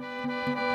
La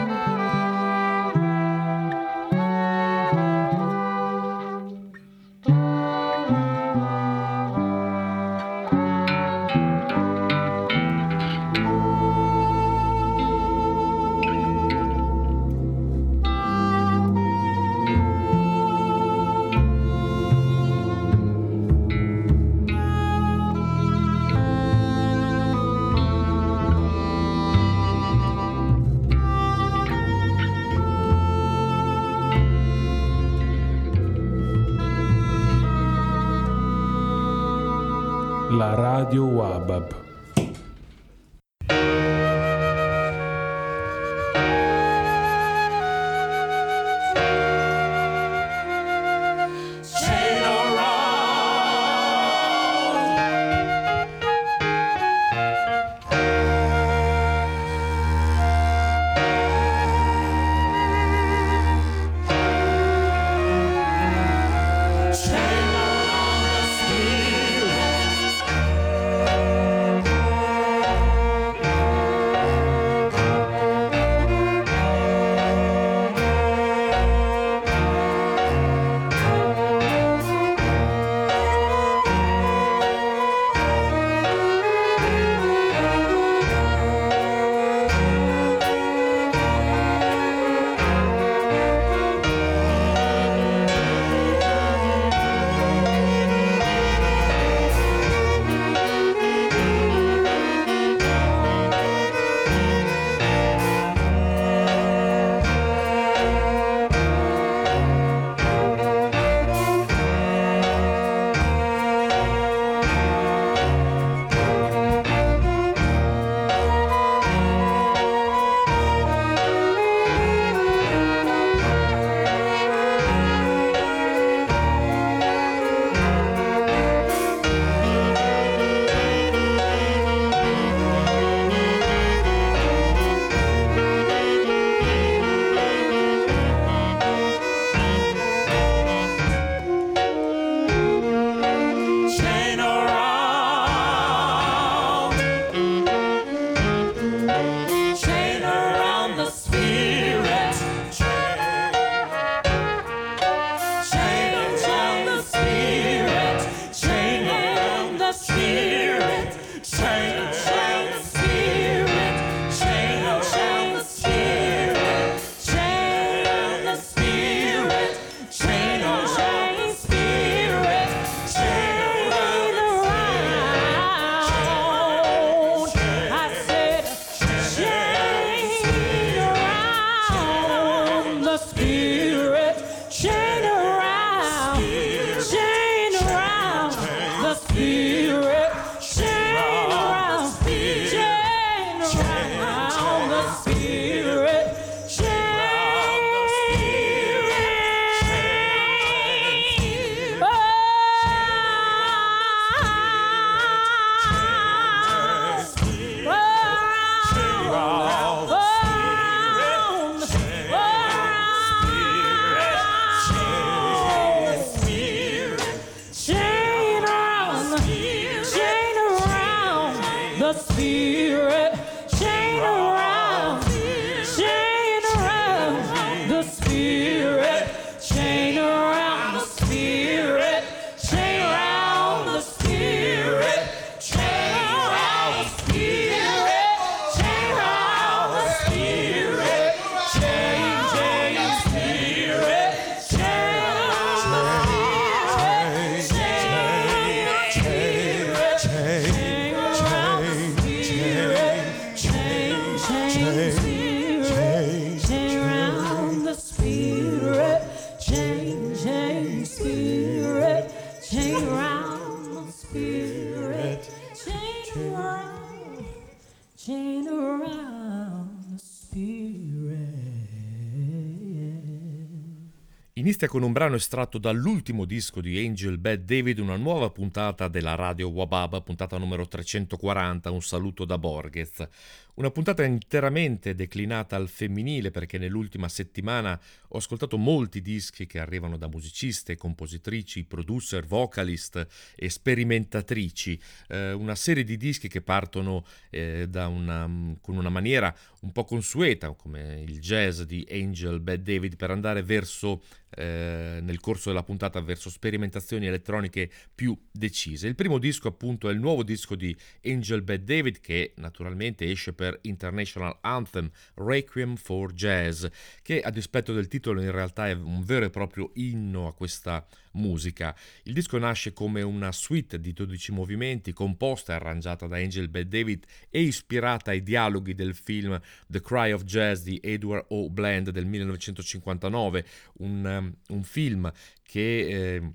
con un brano estratto dall'ultimo disco di Angel Bad David, una nuova puntata della radio Wababa, puntata numero 340, un saluto da Borges. Una puntata interamente declinata al femminile perché nell'ultima settimana ho ascoltato molti dischi che arrivano da musiciste, compositrici, producer, vocalist e sperimentatrici, eh, una serie di dischi che partono eh, una, con una maniera un po' consueta, come il jazz di Angel Bad David, per andare verso eh, nel corso della puntata verso sperimentazioni elettroniche più decise. Il primo disco appunto è il nuovo disco di Angel Bad David che naturalmente esce per International Anthem Requiem for Jazz che a dispetto del titolo in realtà è un vero e proprio inno a questa musica. Il disco nasce come una suite di 12 movimenti composta e arrangiata da Angel Bad David e ispirata ai dialoghi del film The Cry of Jazz di Edward O. Bland del 1959, un, um, un film che... Eh,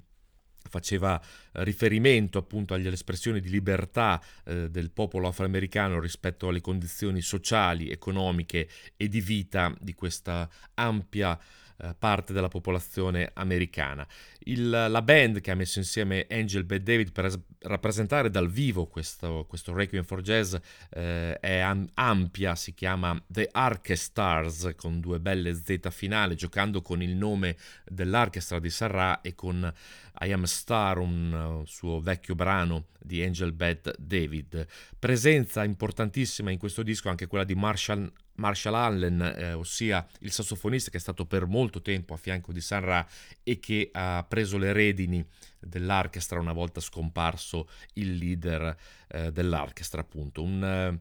faceva riferimento appunto alle espressioni di libertà eh, del popolo afroamericano rispetto alle condizioni sociali, economiche e di vita di questa ampia eh, parte della popolazione americana. Il, la band che ha messo insieme Angel Bad David per es- rappresentare dal vivo questo, questo Requiem for Jazz eh, è am- ampia, si chiama The Archestars con due belle Z finale, giocando con il nome dell'orchestra di Sarra e con I Am Star, un uh, suo vecchio brano di Angel Bad David. Presenza importantissima in questo disco anche quella di Marshall Marshall Allen, eh, ossia il sassofonista che è stato per molto tempo a fianco di San Ra e che ha preso le redini dell'orchestra una volta scomparso il leader eh, dell'orchestra, appunto. Un, eh,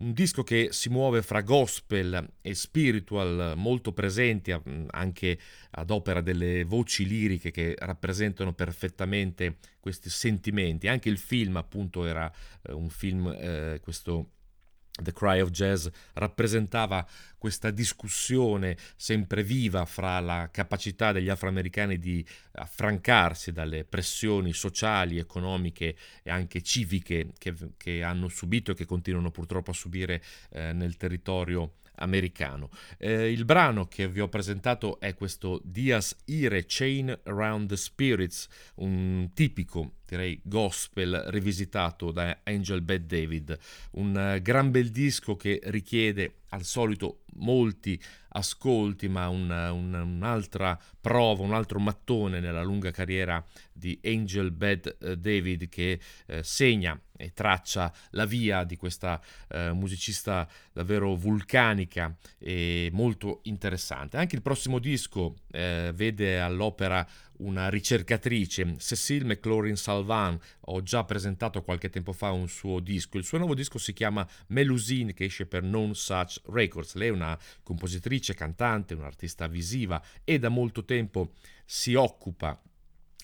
un disco che si muove fra gospel e spiritual molto presenti anche ad opera delle voci liriche che rappresentano perfettamente questi sentimenti. Anche il film appunto era eh, un film, eh, questo The Cry of Jazz rappresentava questa discussione sempre viva fra la capacità degli afroamericani di affrancarsi dalle pressioni sociali, economiche e anche civiche che, che hanno subito e che continuano purtroppo a subire eh, nel territorio americano. Eh, il brano che vi ho presentato è questo Dias Ire Chain Around the Spirits, un tipico direi gospel rivisitato da Angel Bad David, un uh, gran bel disco che richiede al solito molti ascolti, ma un, un, un'altra prova, un altro mattone nella lunga carriera di Angel Bad uh, David che uh, segna e traccia la via di questa uh, musicista davvero vulcanica e molto interessante. Anche il prossimo disco vede all'opera una ricercatrice, Cecile McLaurin Salvan, ho già presentato qualche tempo fa un suo disco, il suo nuovo disco si chiama Melusine che esce per Non Such Records, lei è una compositrice, cantante, un'artista visiva e da molto tempo si occupa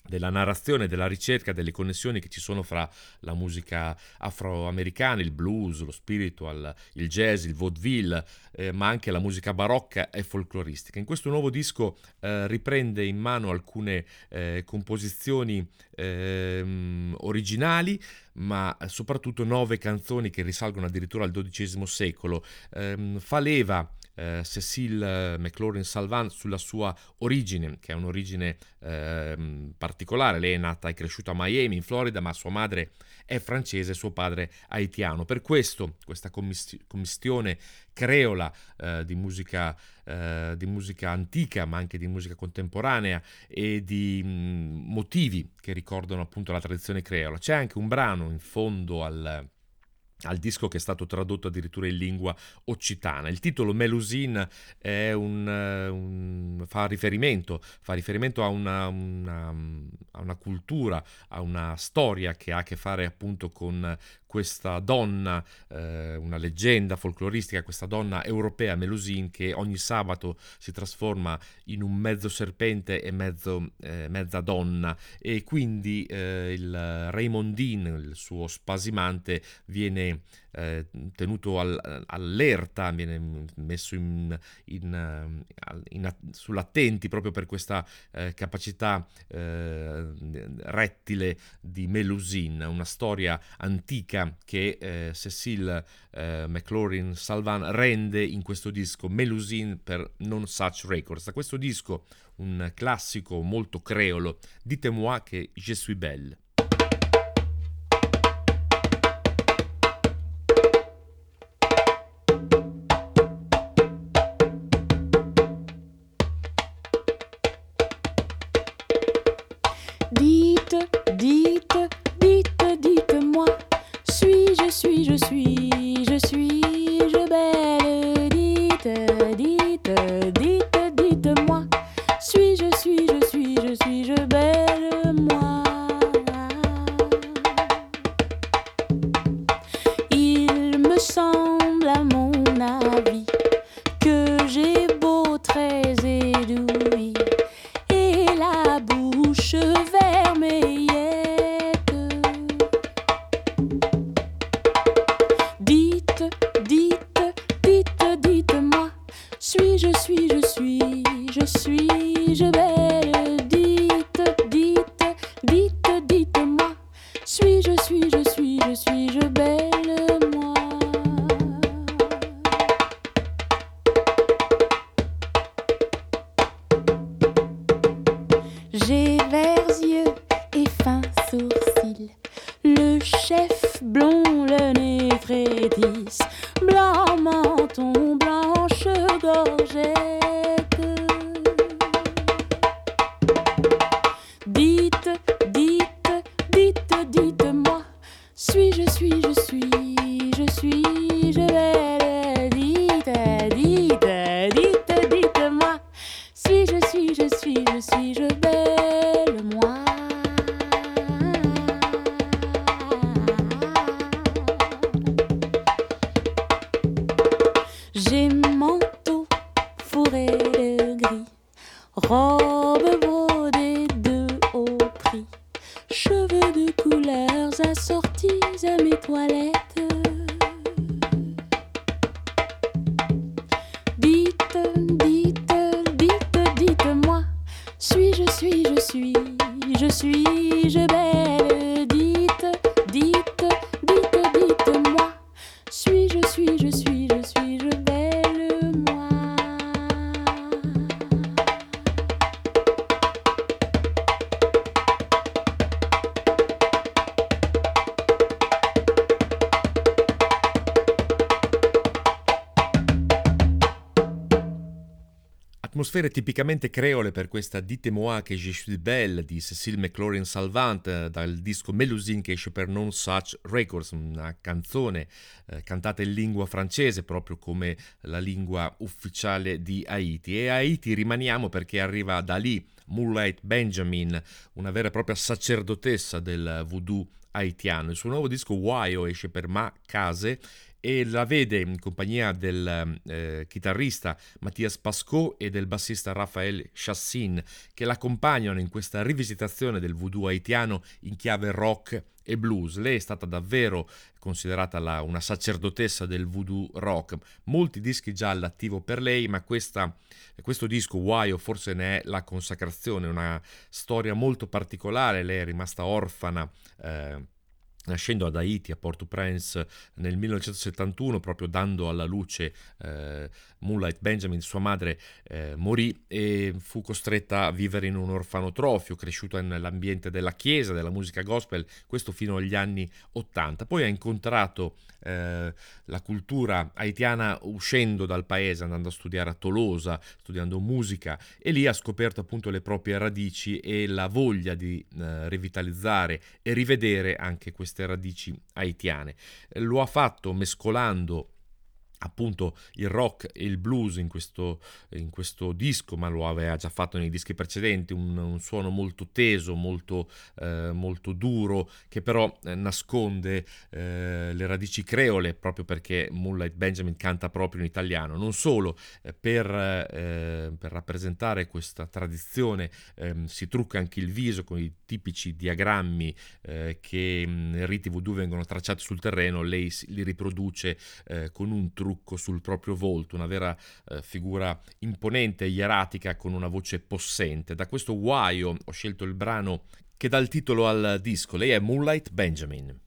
della narrazione, della ricerca delle connessioni che ci sono fra la musica afroamericana, il blues, lo spiritual, il jazz, il vaudeville, eh, ma anche la musica barocca e folcloristica. In questo nuovo disco eh, riprende in mano alcune eh, composizioni ehm, originali, ma soprattutto nove canzoni che risalgono addirittura al XII secolo. Ehm, fa leva eh, Cecile McLaurin Salvan sulla sua origine, che è un'origine eh, particolare. Lei è nata e cresciuta a Miami, in Florida, ma sua madre è francese e suo padre haitiano. Per questo questa commistione creola eh, di, musica, eh, di, musica, antica, ma anche di musica contemporanea e di mh, mm, motivi che ricordano appunto la tradizione creola. C'è anche un brano in fondo al al disco che è stato tradotto addirittura in lingua occitana. Il titolo Melusine un, un, fa, riferimento, fa riferimento a una, una, a una, cultura, a una storia che ha a che fare appunto con questa donna, eh, una leggenda folcloristica, questa donna europea Melusine che ogni sabato si trasforma in un mezzo serpente e mezzo, eh, mezza donna. E quindi eh, il Raymondin, il suo spasimante, viene eh, tenuto al, allerta, viene messo in, in, in, sull'attenti proprio per questa eh, capacità eh, rettile di Melusine, una storia antica che eh, Cecile eh, McLaurin Salvan rende in questo disco Melusine per Non Such Records. Da questo disco un classico molto creolo, Dites-moi che je suis belle. Atmosfere tipicamente creole per questa Dites-moi que je suis belle di Cécile McLaurin Salvant eh, dal disco Melusine che esce per Non Such Records, una canzone eh, cantata in lingua francese proprio come la lingua ufficiale di Haiti e Haiti rimaniamo perché arriva da lì Moonlight Benjamin, una vera e propria sacerdotessa del voodoo haitiano. Il suo nuovo disco Waio esce per Ma Case e la vede in compagnia del eh, chitarrista Mattias Pascot e del bassista Raphael Chassin che l'accompagnano in questa rivisitazione del voodoo haitiano in chiave rock e blues. Lei è stata davvero considerata la, una sacerdotessa del voodoo rock. Molti dischi già all'attivo per lei, ma questa, questo disco, Why, forse ne è la consacrazione, una storia molto particolare. Lei è rimasta orfana. Eh, nascendo ad Haiti, a Port-au-Prince nel 1971, proprio dando alla luce eh, Moonlight Benjamin, sua madre eh, morì e fu costretta a vivere in un orfanotrofio, cresciuta nell'ambiente della chiesa, della musica gospel, questo fino agli anni 80. Poi ha incontrato eh, la cultura haitiana uscendo dal paese, andando a studiare a Tolosa, studiando musica e lì ha scoperto appunto le proprie radici e la voglia di eh, rivitalizzare e rivedere anche queste radici haitiane. Lo ha fatto mescolando appunto il rock e il blues in questo, in questo, disco, ma lo aveva già fatto nei dischi precedenti, un, un suono molto teso, molto, eh, molto duro, che però eh, nasconde eh, le radici creole, proprio perché Moonlight Benjamin canta proprio in italiano. Non solo, eh, per, eh, per, rappresentare questa tradizione ehm, si trucca anche il viso con i tipici diagrammi eh, che nei riti voodoo vengono tracciati sul terreno, lei li riproduce con un trucco trucco sul proprio volto, una vera eh, figura imponente e ieratica con una voce possente. Da questo guaio ho scelto il brano che dà il titolo al disco. Lei è Moonlight Benjamin.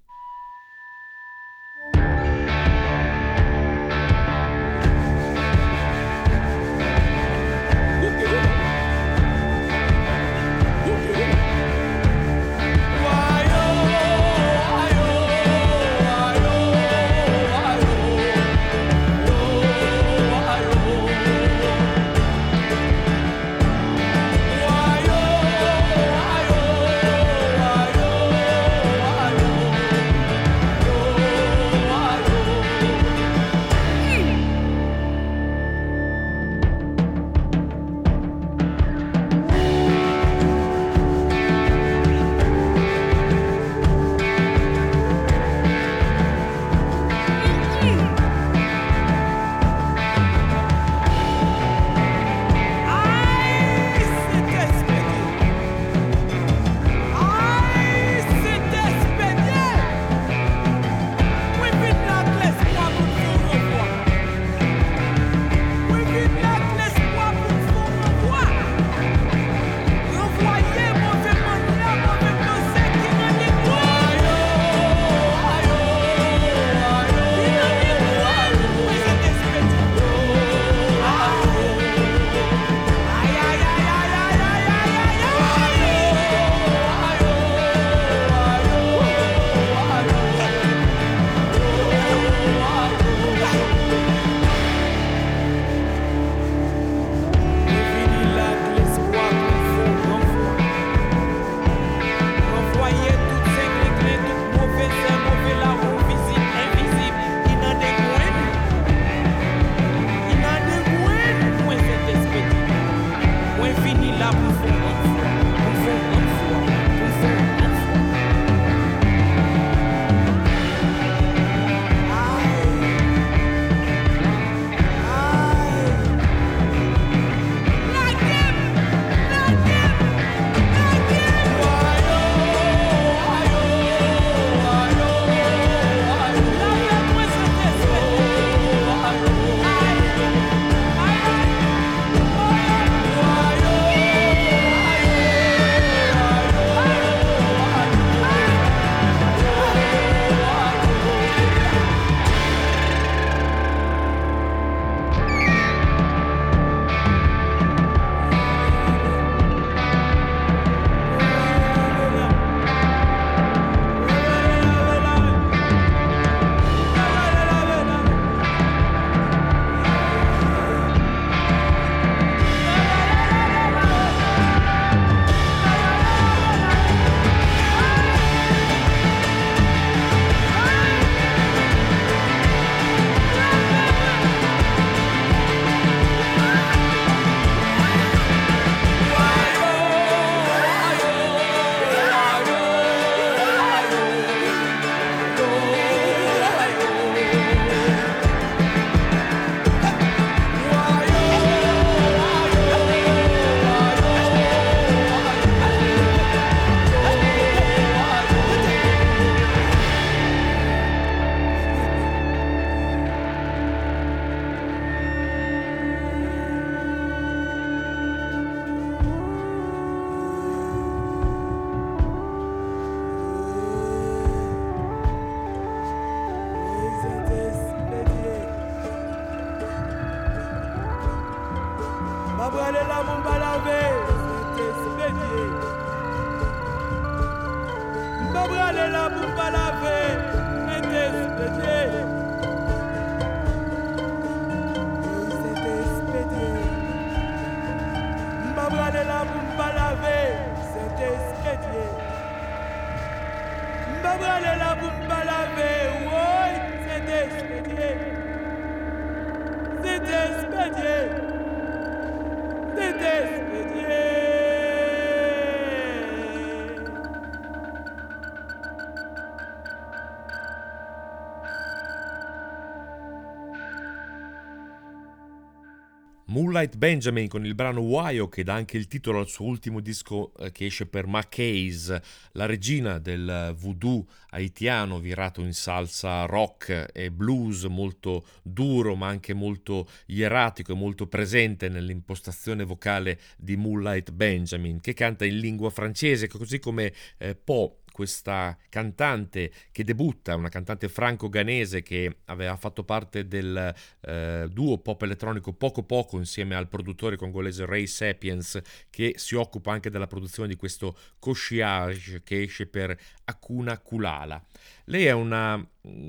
Moonlight Benjamin con il brano Wyo che dà anche il titolo al suo ultimo disco eh, che esce per Mackay's, la regina del voodoo haitiano virato in salsa rock e blues molto duro ma anche molto ieratico e molto presente nell'impostazione vocale di Moonlight Benjamin che canta in lingua francese così come eh, Poe questa cantante che debutta, una cantante franco-ganese che aveva fatto parte del eh, duo pop elettronico Poco Poco insieme al produttore congolese Ray Sapiens che si occupa anche della produzione di questo Koshiage che esce per Akuna Kulala. Lei è una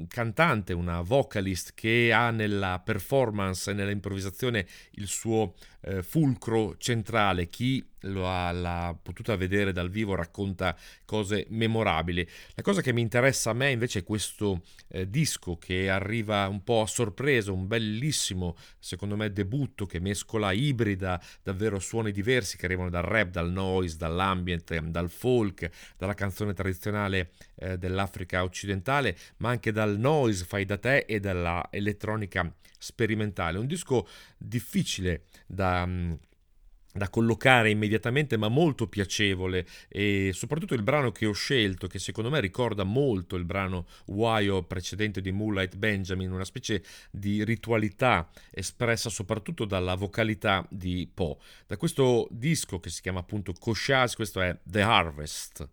cantante, una vocalist che ha nella performance e nell'improvvisazione il suo eh, fulcro centrale. Chi ha, l'ha potuta vedere dal vivo racconta cose memorabili. La cosa che mi interessa a me invece è questo eh, disco che arriva un po' a sorpresa, un bellissimo, secondo me, debutto che mescola ibrida davvero suoni diversi che arrivano dal rap, dal noise, dall'ambient, dal folk, dalla canzone tradizionale eh, dell'Africa occidentale, ma anche dal noise fai da te e dalla elettronica sperimentale. Un disco difficile da mm, da collocare immediatamente ma molto piacevole. E soprattutto il brano che ho scelto che secondo me ricorda molto il brano Wyo precedente di Moonlight Benjamin una specie di ritualità espressa soprattutto dalla vocalità di Poe da questo disco che si chiama appunto Koshaz questo è The Harvest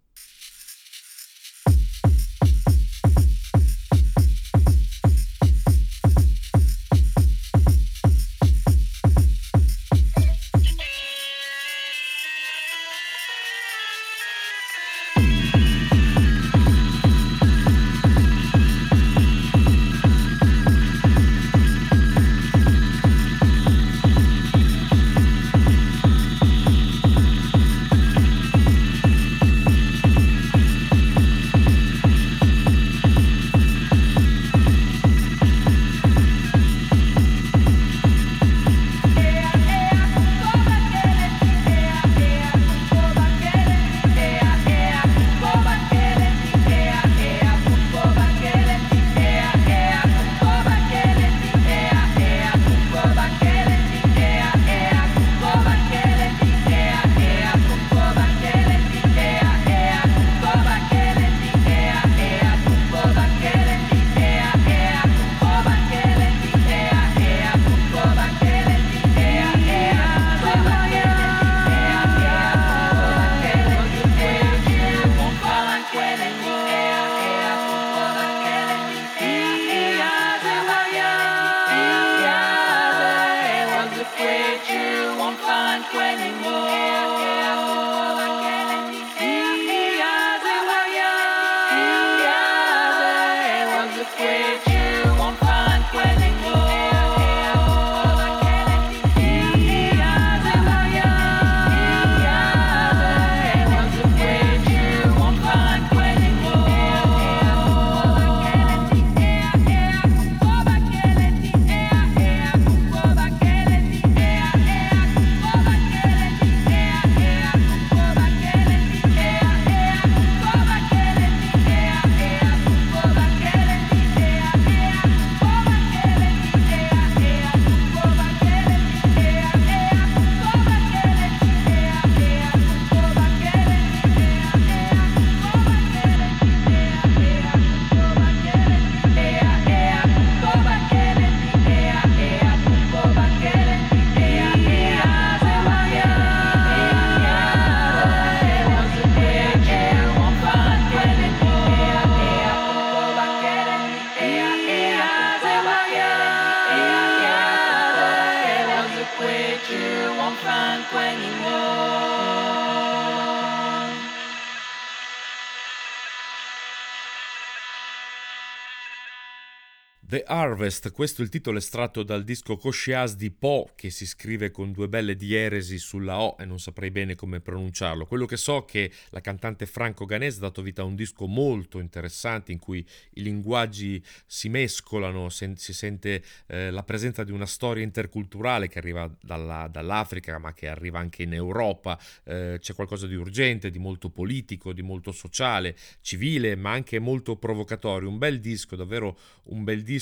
The Harvest, questo è il titolo estratto dal disco Coscias di Po, che si scrive con due belle dieresi sulla O e non saprei bene come pronunciarlo. Quello che so è che la cantante franco-ganese ha dato vita a un disco molto interessante in cui i linguaggi si mescolano, sen- si sente eh, la presenza di una storia interculturale che arriva dalla- dall'Africa ma che arriva anche in Europa, eh, c'è qualcosa di urgente, di molto politico, di molto sociale, civile ma anche molto provocatorio. Un bel disco, davvero un bel disco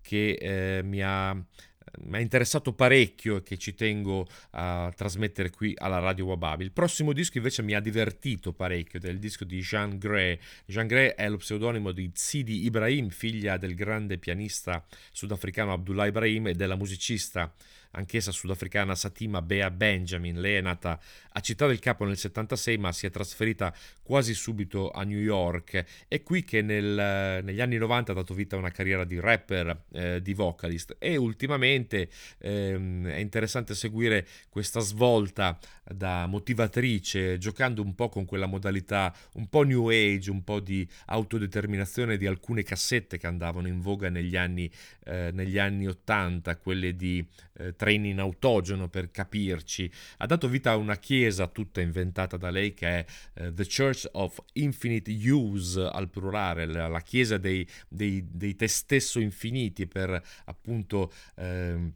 che eh, mi ha mi ha interessato parecchio e che ci tengo a trasmettere qui alla Radio Wababi. Il prossimo disco invece mi ha divertito parecchio, del disco di Jean Gray. Jean Gray è lo pseudonimo di Sidi Ibrahim, figlia del grande pianista sudafricano Abdullah Ibrahim e della musicista anch'essa sudafricana Satima Bea Benjamin. Lei è nata a Città del Capo nel 76 ma si è trasferita quasi subito a New York. È qui che nel, negli anni 90 ha dato vita a una carriera di rapper, eh, di vocalist e ultimamente ehm, è interessante seguire questa svolta da motivatrice, giocando un po' con quella modalità un po' new age, un po' di autodeterminazione di alcune cassette che andavano in voga negli anni, eh, negli anni 80, quelle di eh, treni in autogeno per capirci. Ha dato vita a una chiesa tutta inventata da lei che è eh, The Church of Infinite Use al plurale, la, la chiesa dei, dei, dei te stesso infiniti per appunto... Eh,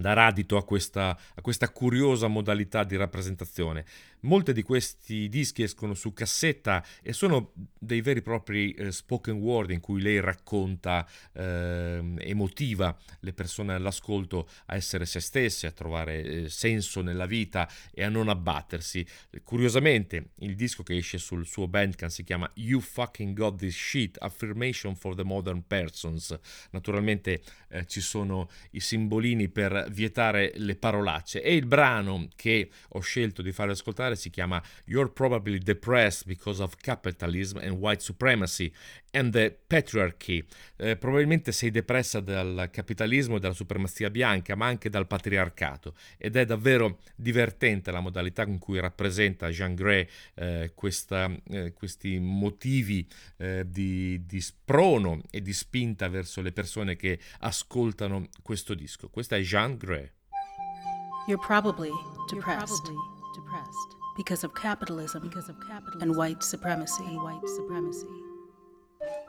dare adito a questa, a questa curiosa modalità di rappresentazione. Molte di questi dischi escono su cassetta e sono dei veri e propri eh, spoken word in cui lei racconta eh, e motiva le persone all'ascolto a essere se stesse, a trovare eh, senso nella vita e a non abbattersi. Curiosamente, il disco che esce sul suo Bandcamp si chiama You Fucking Got This Shit, Affirmation for the Modern Persons. Naturalmente eh, ci sono i simbolini per vietare le parolacce e il brano che ho scelto di fare ascoltare si chiama You're Probably Depressed Because of Capitalism and White Supremacy and the Patriarchy. Eh, probabilmente sei depressa dal capitalismo e dalla supremazia bianca, ma anche dal patriarcato. Ed è davvero divertente la modalità con cui rappresenta Jean Grey eh, questa, eh, questi motivi eh, di, di sprono e di spinta verso le persone che ascoltano questo disco. Questa è Jean Grey. You're probably depressed. depressed because of capitalism, because of capitalism and white supremacy. And white supremacy.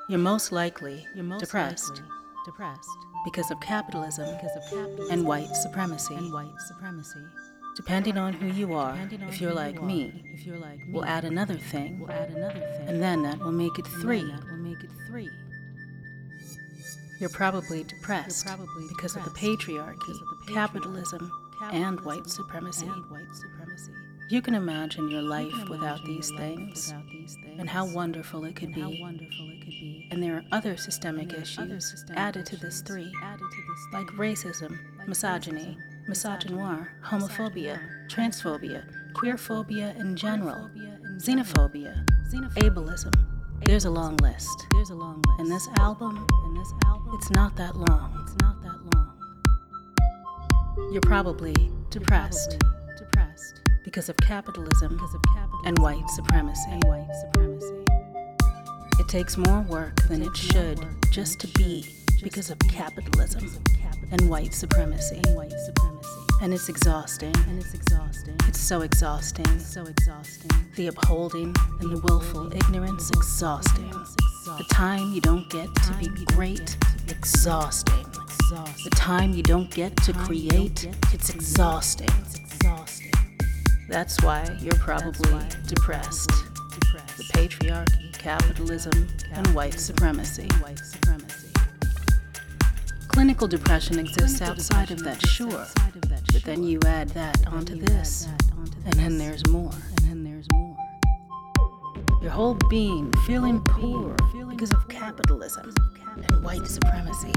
You're most likely You're most depressed, likely depressed because of capitalism, because of capitalism and white supremacy. And white supremacy. Depending on who you are, if you're like me, if you're like me, we'll add another thing, we'll add another thing, and then that will make it three. That will make it three. You're probably depressed you're probably because, depressed of the patriarchy, because of the patriarchy capitalism, capitalism, and white supremacy. And white supremacy. You can imagine your life imagine without, these your things, without these things and how wonderful it could, be. It could be. And there are other systemic issues other systemic added, to this three, added to this like racism, like misogyny, misogynoir, homophobia, transphobia, queerphobia in general, xenophobia, ableism. There's a long list. There's a long list. And this album, and this album, it's not that long. It's not that long. You're probably depressed. depressed because of capitalism, and white supremacy. And white supremacy. It takes more work than it should just to be because of capitalism and white supremacy. And white supremacy. And it's exhausting. And it's exhausting. It's so exhausting. So exhausting. The upholding and the willful ignorance exhausting. The time you don't get to be great, exhausting. The time you don't get to create, it's exhausting. it's exhausting. That's why you're probably depressed. The patriarchy, capitalism, and white supremacy. Clinical depression exists outside of that, sure. But then you add that onto this, and then there's more. And then there's more. Your whole being feeling poor because of capitalism and white supremacy.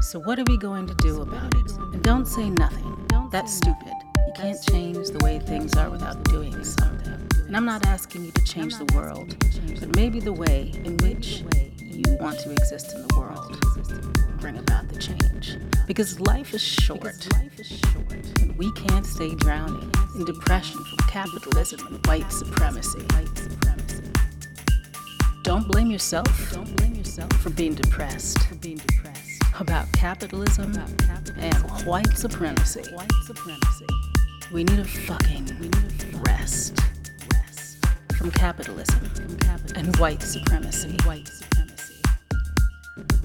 So what are we going to do about it? And don't say nothing. That's stupid. You can't change the way things are without doing something. And I'm not asking you to change the world, but maybe the way in which you want to exist in the world. Bring about the change. Because life is short. And we can't stay drowning in depression from capitalism and white supremacy. Don't blame yourself. Don't blame yourself for being depressed. For being depressed about capitalism, and white supremacy. White supremacy. We need a fucking we need a rest. Rest from capitalism, and white supremacy. White supremacy.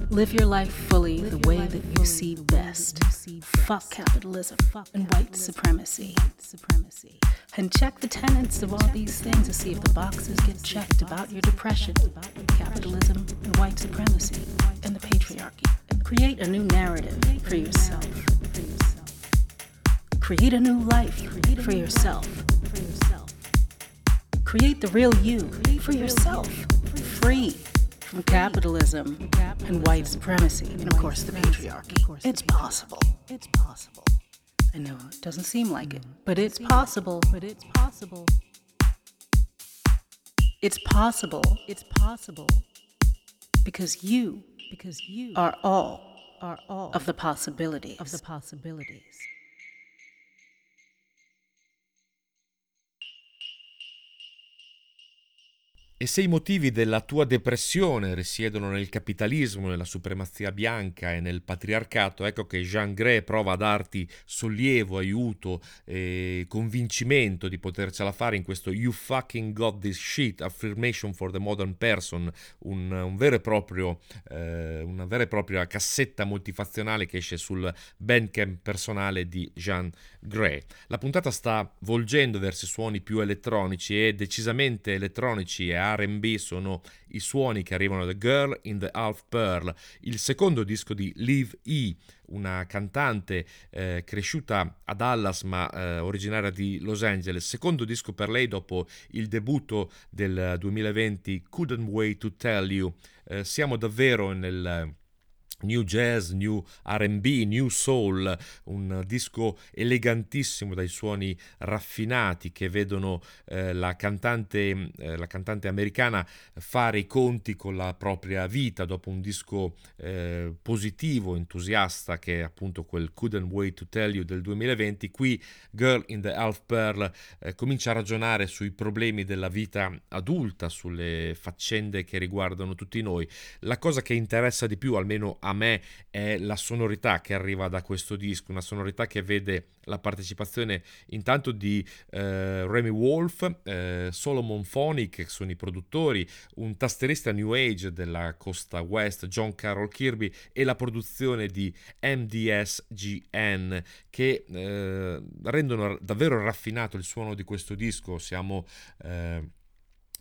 Live your life fully the way that you see best. Fuck capitalism and white supremacy. And check the tenets of all these things to see if the boxes get checked about your depression, about capitalism and white supremacy, and the patriarchy. Create a new narrative for yourself. Create a new life for yourself. Create the real you for yourself. Free from capitalism and white supremacy, and of course the patriarchy. It's possible. It's possible. I know it doesn't seem like it, but it's possible. But it's possible. It's possible. It's possible. Because you because you are all are all of the possibilities of the possibilities. E se i motivi della tua depressione risiedono nel capitalismo, nella supremazia bianca e nel patriarcato, ecco che Jean Grey prova a darti sollievo, aiuto e convincimento di potercela fare in questo You fucking got this shit, Affirmation for the Modern Person, un, un vero proprio, eh, una vera e propria cassetta multifazionale che esce sul bandcamp personale di Jean Grey. La puntata sta volgendo verso suoni più elettronici e decisamente elettronici e RB sono i suoni che arrivano da Girl in the Half Pearl, il secondo disco di Liv E, una cantante eh, cresciuta a Dallas ma eh, originaria di Los Angeles, secondo disco per lei dopo il debutto del 2020 Couldn't Wait to Tell You. Eh, siamo davvero nel New jazz, new RB, new soul, un disco elegantissimo dai suoni raffinati che vedono eh, la, cantante, eh, la, cantante, americana fare i conti con la propria vita dopo un disco eh, positivo, entusiasta che è appunto quel Couldn't Wait to Tell You del 2020. Qui Girl in the Half Pearl eh, comincia a ragionare sui problemi della vita adulta, sulle faccende che riguardano tutti noi. La cosa che interessa di più, almeno a me è la sonorità che arriva da questo disco, una sonorità che vede la partecipazione intanto di eh, Remy Wolf, eh, Solomon Phonic, che sono i produttori, un tasterista New Age della costa west, John Carroll Kirby, e la produzione di MDSGN, che eh, rendono davvero raffinato il suono di questo disco. Siamo eh,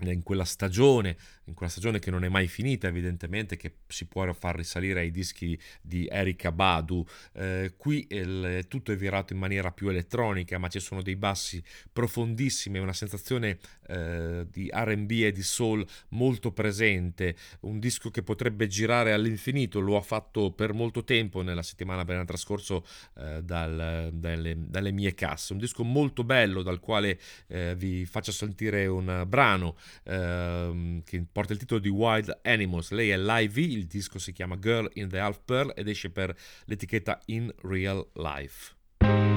in quella stagione, in quella stagione che non è mai finita evidentemente, che si può far risalire ai dischi di Erika Badu. Eh, qui il, tutto è virato in maniera più elettronica, ma ci sono dei bassi profondissimi, una sensazione eh, di RB e di soul molto presente, un disco che potrebbe girare all'infinito, lo ha fatto per molto tempo nella settimana appena trascorso eh, dal, dalle, dalle, mie casse, un disco molto bello dal quale eh, vi faccio sentire un brano ehm, che porta il titolo di Wild Animals. Lei è Live, il disco si chiama Girl in the Half Pearl ed esce per l'etichetta In Real Life.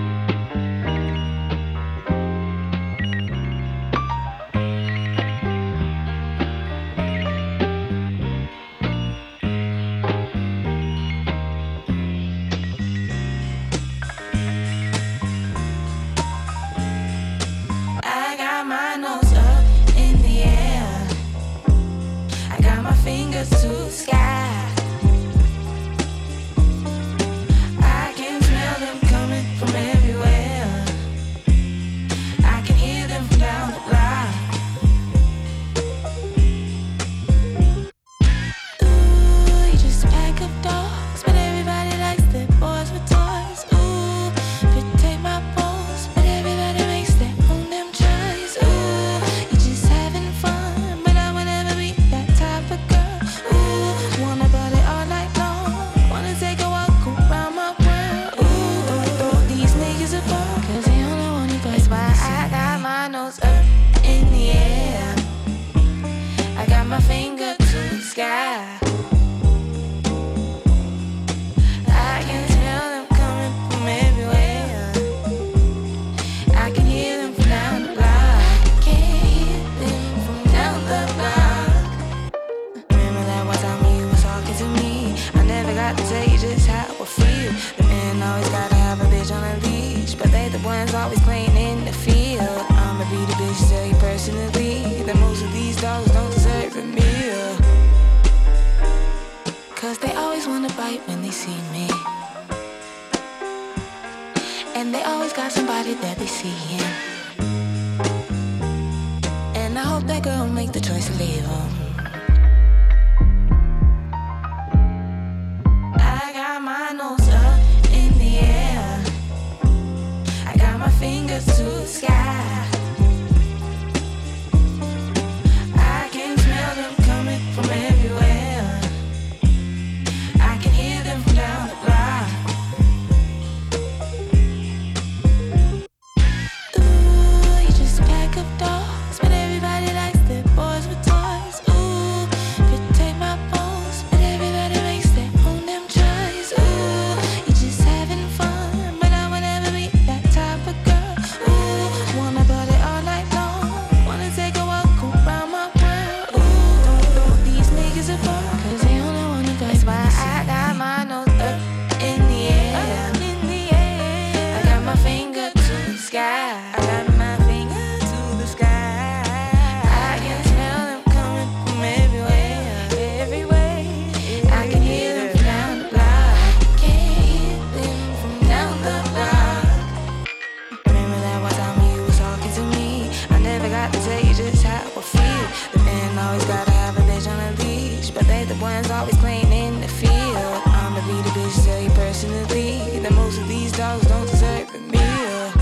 I never got to tell you just how I feel. The man always gotta have a bitch on a leash, but they the ones always playing the field. I'ma be the bitch tell you personally that most of these dogs don't deserve a meal.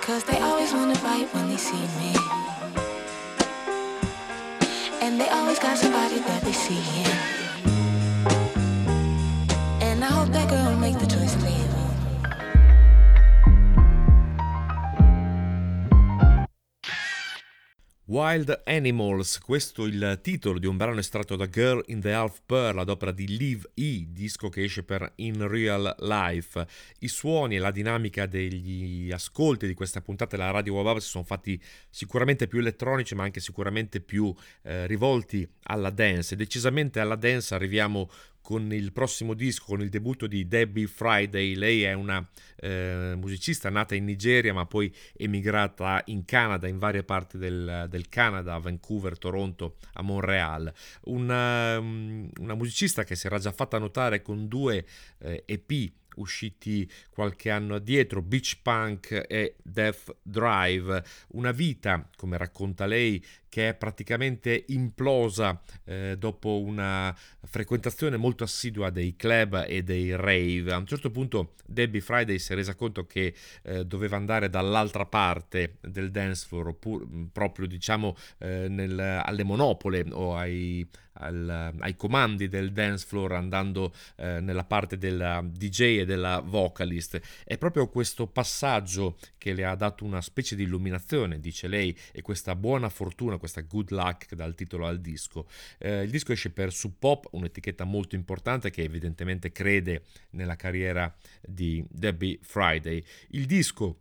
Cause they always wanna fight when they see me. And they always got somebody that they see in. Wild Animals, questo è il titolo di un brano estratto da Girl in the Half Pearl ad opera di Live E, disco che esce per In Real Life. I suoni e la dinamica degli ascolti di questa puntata della Radio Wabab si sono fatti sicuramente più elettronici ma anche sicuramente più eh, rivolti alla dance. Decisamente alla dance arriviamo con il prossimo disco, con il debutto di Debbie Friday. Lei è una eh, musicista nata in Nigeria ma poi emigrata in Canada, in varie parti del, del Canada, a Vancouver, Toronto, a Montreal. Una, una, musicista che si era già fatta notare con due eh, EP usciti qualche anno addietro, Beach Punk e Death Drive, una vita, come racconta lei, che è praticamente implosa eh, dopo una frequentazione molto assidua dei club e dei rave. A un certo punto Debbie Friday si è resa conto che eh, doveva andare dall'altra parte del dance floor, oppure proprio diciamo eh, nel, alle monopole o ai, al, ai comandi del dance floor andando eh, nella parte della DJ e della vocalist. È proprio questo passaggio che le ha dato una specie di illuminazione, dice lei, e questa buona fortuna, questa good luck dal titolo al disco. Eh, il disco esce per Sub Pop, un'etichetta molto importante che evidentemente crede nella carriera di Debbie Friday. Il disco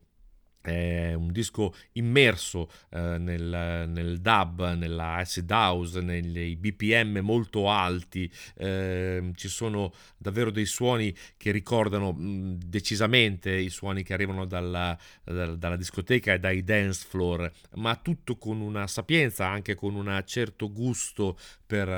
è un disco immerso eh, nel, nel, dub, nella acid house, nei BPM molto alti, eh, ci sono davvero dei suoni che ricordano mh, decisamente i suoni che arrivano dalla, dalla, dalla, discoteca e dai dance floor, ma tutto con una sapienza, anche con un certo gusto per uh,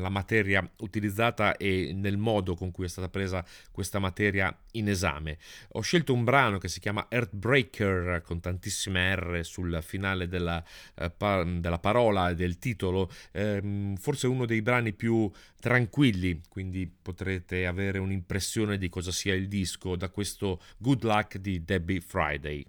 la materia utilizzata e nel modo con cui è stata presa questa materia in esame. Ho scelto un brano che si chiama Earthbreaker con tantissime R sul finale della, pa- della parola e del titolo, um, forse uno dei brani più tranquilli, quindi potrete avere un'impressione di cosa sia il disco da questo Good Luck di Debbie Friday.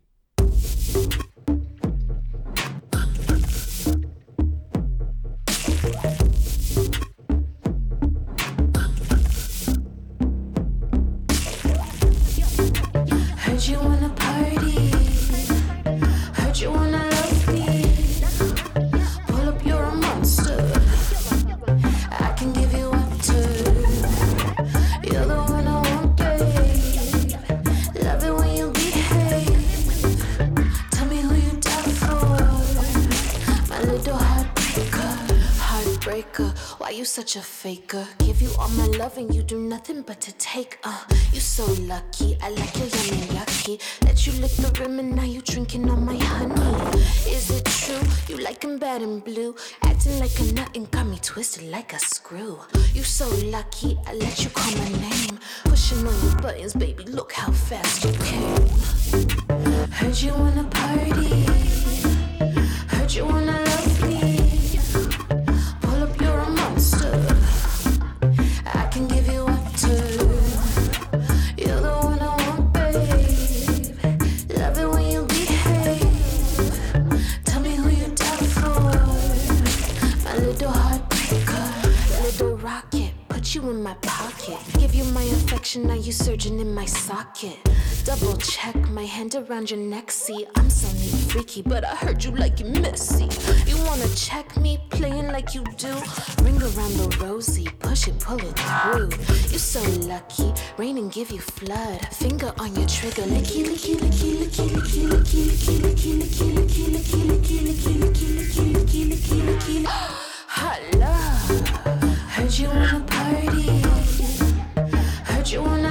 Like a screw. You so lucky. I let you call my name. Pushing on your buttons, baby. Look how fast surging in my socket. Double check my hand around your neck. See, I'm so neat, freaky, but I heard you like it messy. You wanna check me, playing like you do? Ring around the rosy, push it, pull it through. You so lucky, rain and give you flood. Finger on your trigger, licky, licky, licky, licky, licky, licky, licky, licky, licky, licky, licky, licky, licky, licky, licky, licky, licky. Hot love. Heard you wanna party. Heard you wanna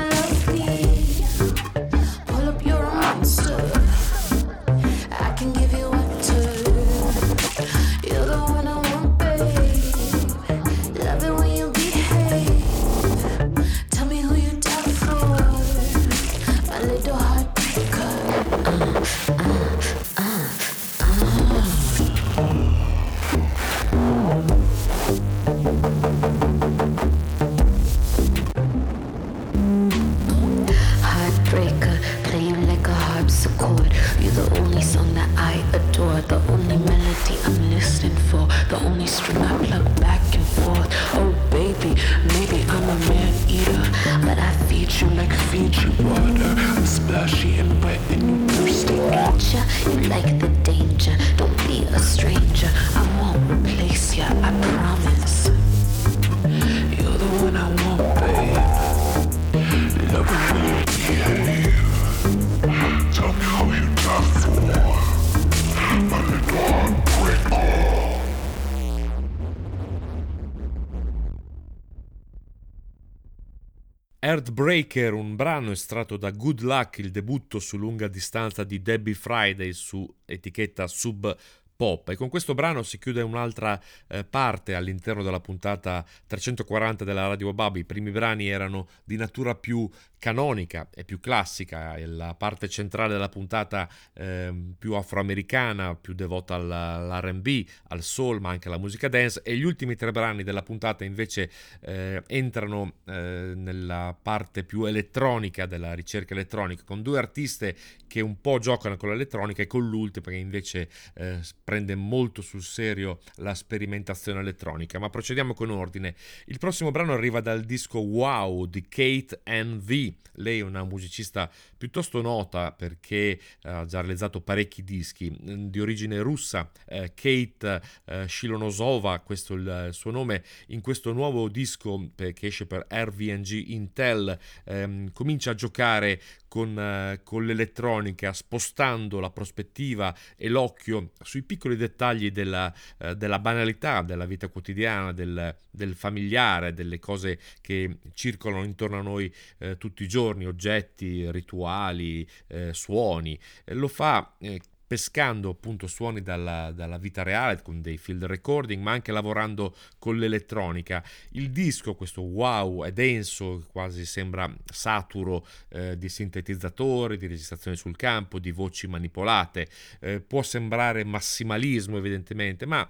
Earthbreaker, un brano estratto da Good Luck, il debutto su lunga distanza di Debbie Friday su etichetta Sub Pop. E con questo brano si chiude un'altra eh, parte all'interno della puntata 340 della Radio Babi. I primi brani erano di natura più canonica e più classica, e la parte centrale della puntata eh, più afroamericana, più devota all'RB, al soul, ma anche alla musica dance. E gli ultimi tre brani della puntata invece eh, entrano eh, nella parte più elettronica della ricerca elettronica, con due artiste che un po' giocano con l'elettronica e con l'ultimo che invece eh, prende molto sul serio la sperimentazione elettronica. Ma procediamo con ordine. Il prossimo brano arriva dal disco Wow di Kate NV. Lei è una musicista piuttosto nota perché ha già realizzato parecchi dischi di origine russa. Eh, Kate eh, Shilonosova, questo è il, il suo nome, in questo nuovo disco che esce per RVNG Intel ehm, comincia a giocare con, eh, con, l'elettronica, spostando la prospettiva e l'occhio sui piccoli dettagli della, eh, della banalità della vita quotidiana, del, del, familiare, delle cose che circolano intorno a noi eh, tutti i giorni, oggetti, rituali, eh, suoni. lo fa eh, pescando appunto suoni dalla, dalla, vita reale con dei field recording ma anche lavorando con l'elettronica. Il disco questo wow è denso quasi sembra saturo eh, di sintetizzatori di registrazioni sul campo di voci manipolate. Eh, può sembrare massimalismo evidentemente ma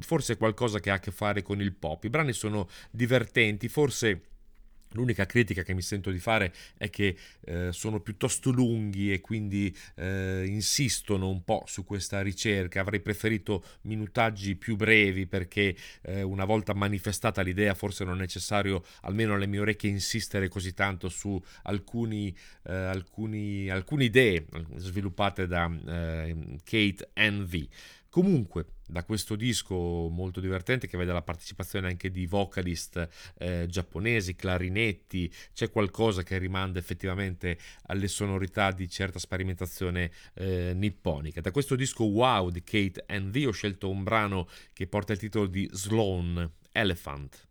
forse è qualcosa che ha a che fare con il pop. I brani sono divertenti forse L'unica critica che mi sento di fare è che eh, sono piuttosto lunghi e quindi eh, insistono un po' su questa ricerca. Avrei preferito minutaggi più brevi perché eh, una volta manifestata l'idea forse non è necessario, almeno alle mie orecchie, insistere così tanto su alcuni, alcuni, alcune idee sviluppate da Kate NV. Comunque, da questo disco molto divertente che vede la partecipazione anche di vocalist eh, giapponesi, clarinetti, c'è qualcosa che rimanda effettivamente alle sonorità di certa sperimentazione eh, nipponica. Da questo disco Wow di Kate NV ho scelto un brano che porta il titolo di Sloan, Elephant.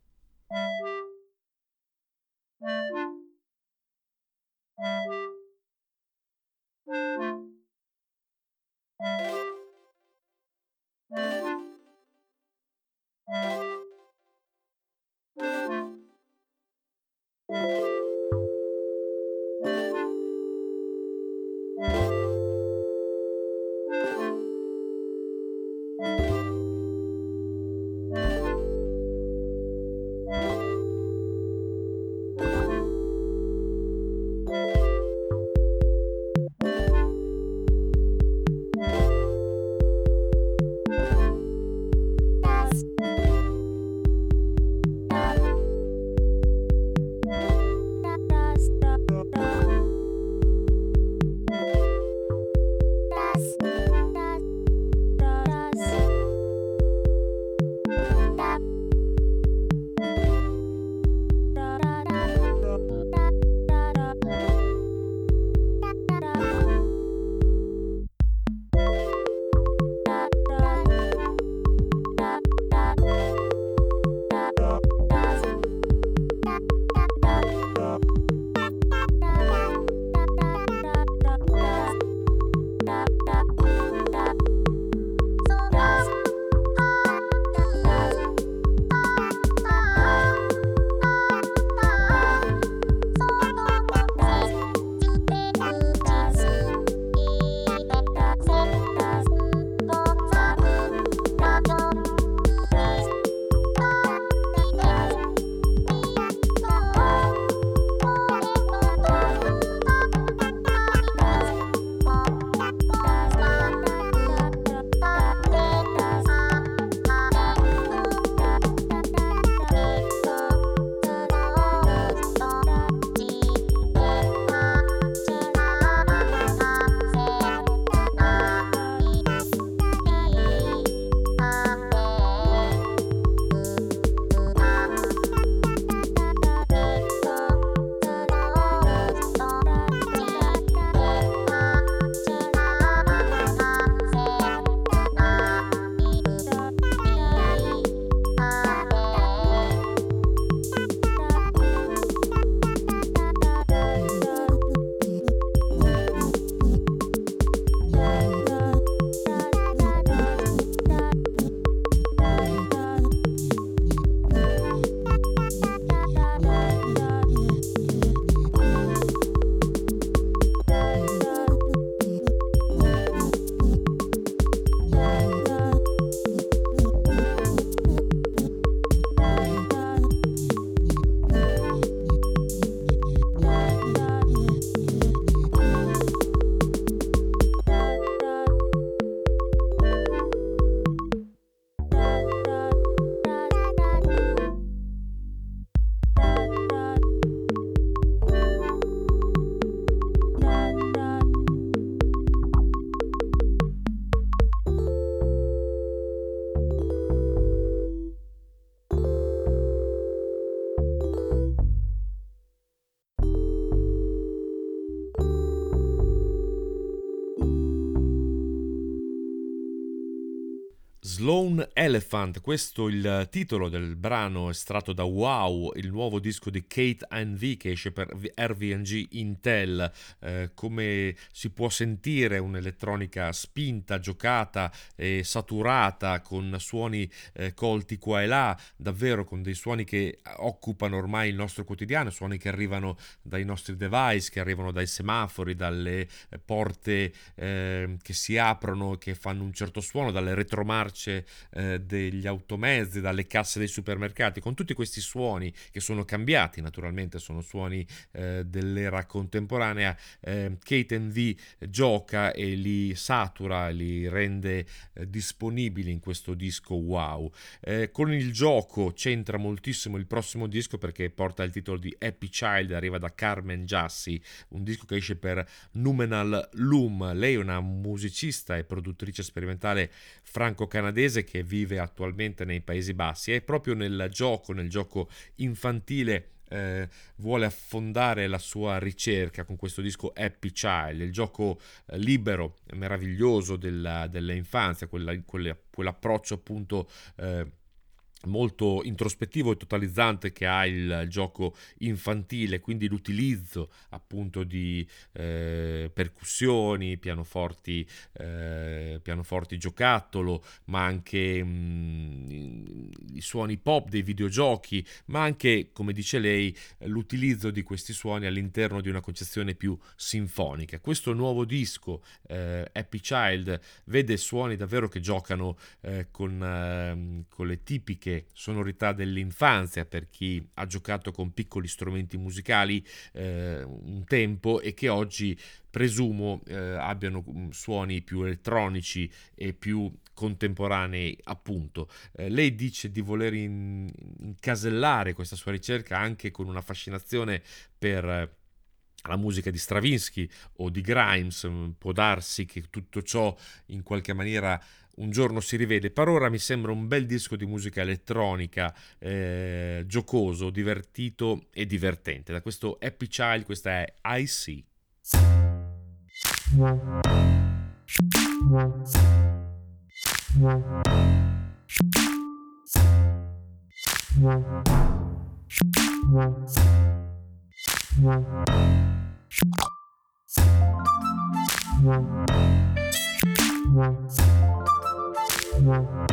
Elephant, questo è il titolo del brano estratto da Wow, il nuovo disco di Kate NV che esce per RVNG Intel. Eh, come si può sentire un'elettronica spinta, giocata e saturata con suoni eh, colti qua e là, davvero con dei suoni che occupano ormai il nostro quotidiano, suoni che arrivano dai nostri device, che arrivano dai semafori, dalle porte eh, che si aprono, che fanno un certo suono, dalle retromarce marce eh, degli automezzi, dalle casse dei supermercati, con tutti questi suoni che sono cambiati, naturalmente sono suoni eh, dell'era contemporanea, eh, Kate V gioca e li satura, li rende eh, disponibili in questo disco wow. Eh, con il gioco c'entra moltissimo il prossimo disco perché porta il titolo di Happy Child, arriva da Carmen Jassi, un disco che esce per Numenal Loom. Lei è una musicista e produttrice sperimentale franco-canadese canadese che vive attualmente nei Paesi Bassi. E proprio nel gioco, nel gioco infantile eh, vuole affondare la sua ricerca con questo disco Happy Child, il gioco eh, libero, meraviglioso della, dell'infanzia, quella, quella, quell'approccio appunto eh, molto introspettivo e totalizzante che ha il gioco infantile, quindi l'utilizzo appunto di eh, percussioni, pianoforti, eh, pianoforti giocattolo, ma anche mh, mm, i suoni pop dei videogiochi, ma anche, come dice lei, l'utilizzo di questi suoni all'interno di una concezione più sinfonica. Questo nuovo disco, eh, Happy Child, vede suoni davvero che giocano eh, con, ehm, con le tipiche sonorità dell'infanzia per chi ha giocato con piccoli strumenti musicali eh, un tempo e che oggi presumo eh, abbiano mm, suoni più elettronici e più contemporanei appunto. Eh, lei dice di voler in, incasellare questa sua ricerca anche con una fascinazione per eh, la musica di Stravinsky o di Grimes mm, può darsi che tutto ciò in qualche maniera un giorno si rivede. Per ora mi sembra un bel disco di musica elettronica, eh, giocoso, divertito e divertente. Da questo Happy Child questa è I See. Wow.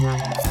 Yeah.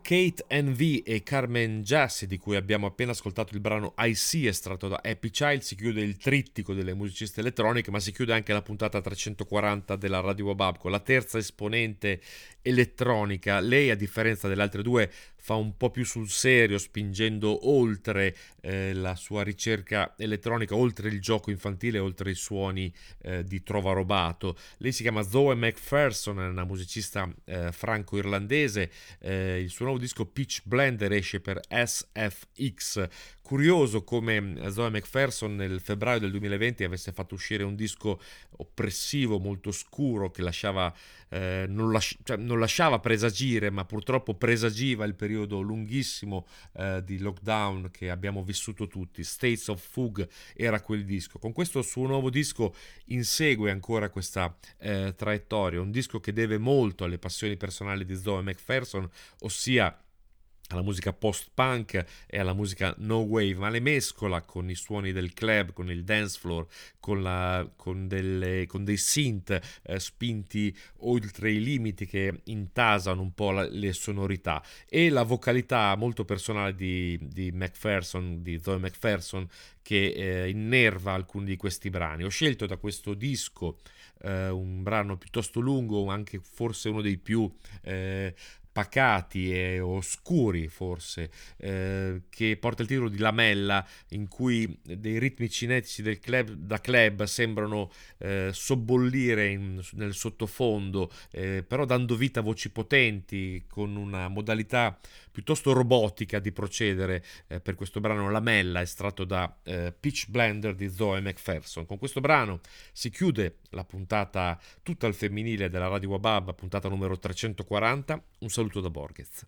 Kate NV e Carmen Jassy, di cui abbiamo appena ascoltato il brano I See estratto da Happy Child, si chiude il trittico delle musiciste elettroniche, ma si chiude anche la puntata 340 della Radio Wabab con la terza esponente elettronica. Lei, a differenza delle altre due, fa un po' più sul serio, spingendo oltre eh, la sua ricerca elettronica, oltre il gioco infantile, oltre i suoni eh, di trova robato. Lei si chiama Zoe McPherson, è una musicista eh, franco-irlandese. Eh, il suo nuovo disco Pitch Blender esce per SFX. Curioso come Zoe McPherson nel febbraio del 2020 avesse fatto uscire un disco oppressivo, molto scuro, che lasciava, eh, non, lasci- cioè, non, lasciava presagire, ma purtroppo presagiva il periodo lunghissimo eh, di lockdown che abbiamo vissuto tutti. States of Fug era quel disco. Con questo suo nuovo disco insegue ancora questa eh, traiettoria, un disco che deve molto alle passioni personali di Zoe McPherson, ossia alla musica post-punk e alla musica no wave, ma le mescola con i suoni del club, con il dance floor, con, la, con, delle, con dei synth eh, spinti oltre i limiti che intasano un po' la, le sonorità e la vocalità molto personale di, di McPherson, di Zoe McPherson, che eh, innerva alcuni di questi brani. Ho scelto da questo disco eh, un brano piuttosto lungo, anche forse uno dei più eh, pacati e oscuri forse, eh, che porta il titolo di Lamella, in cui dei ritmi cinetici del club, da club sembrano eh, sobbollire in, nel sottofondo, eh, però dando vita a voci potenti, con una modalità piuttosto robotica di procedere eh, per questo brano Lamella, estratto da eh, Pitch Blender di Zoe McPherson. Con questo brano si chiude la puntata tutta al femminile della Radio Wabab, puntata numero 340. Un saluto da Borghez.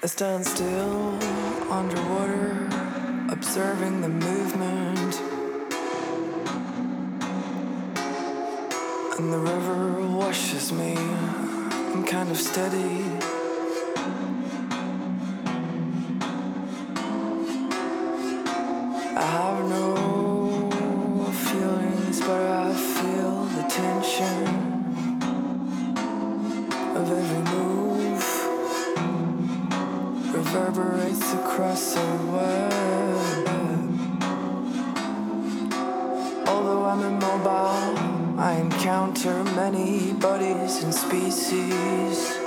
I stand still underwater, observing the movement. And the river washes me. I'm kind of steady. I have no feelings, but I feel the tension of every move reverberates across the web. Although I'm immobile, I encounter many bodies and species.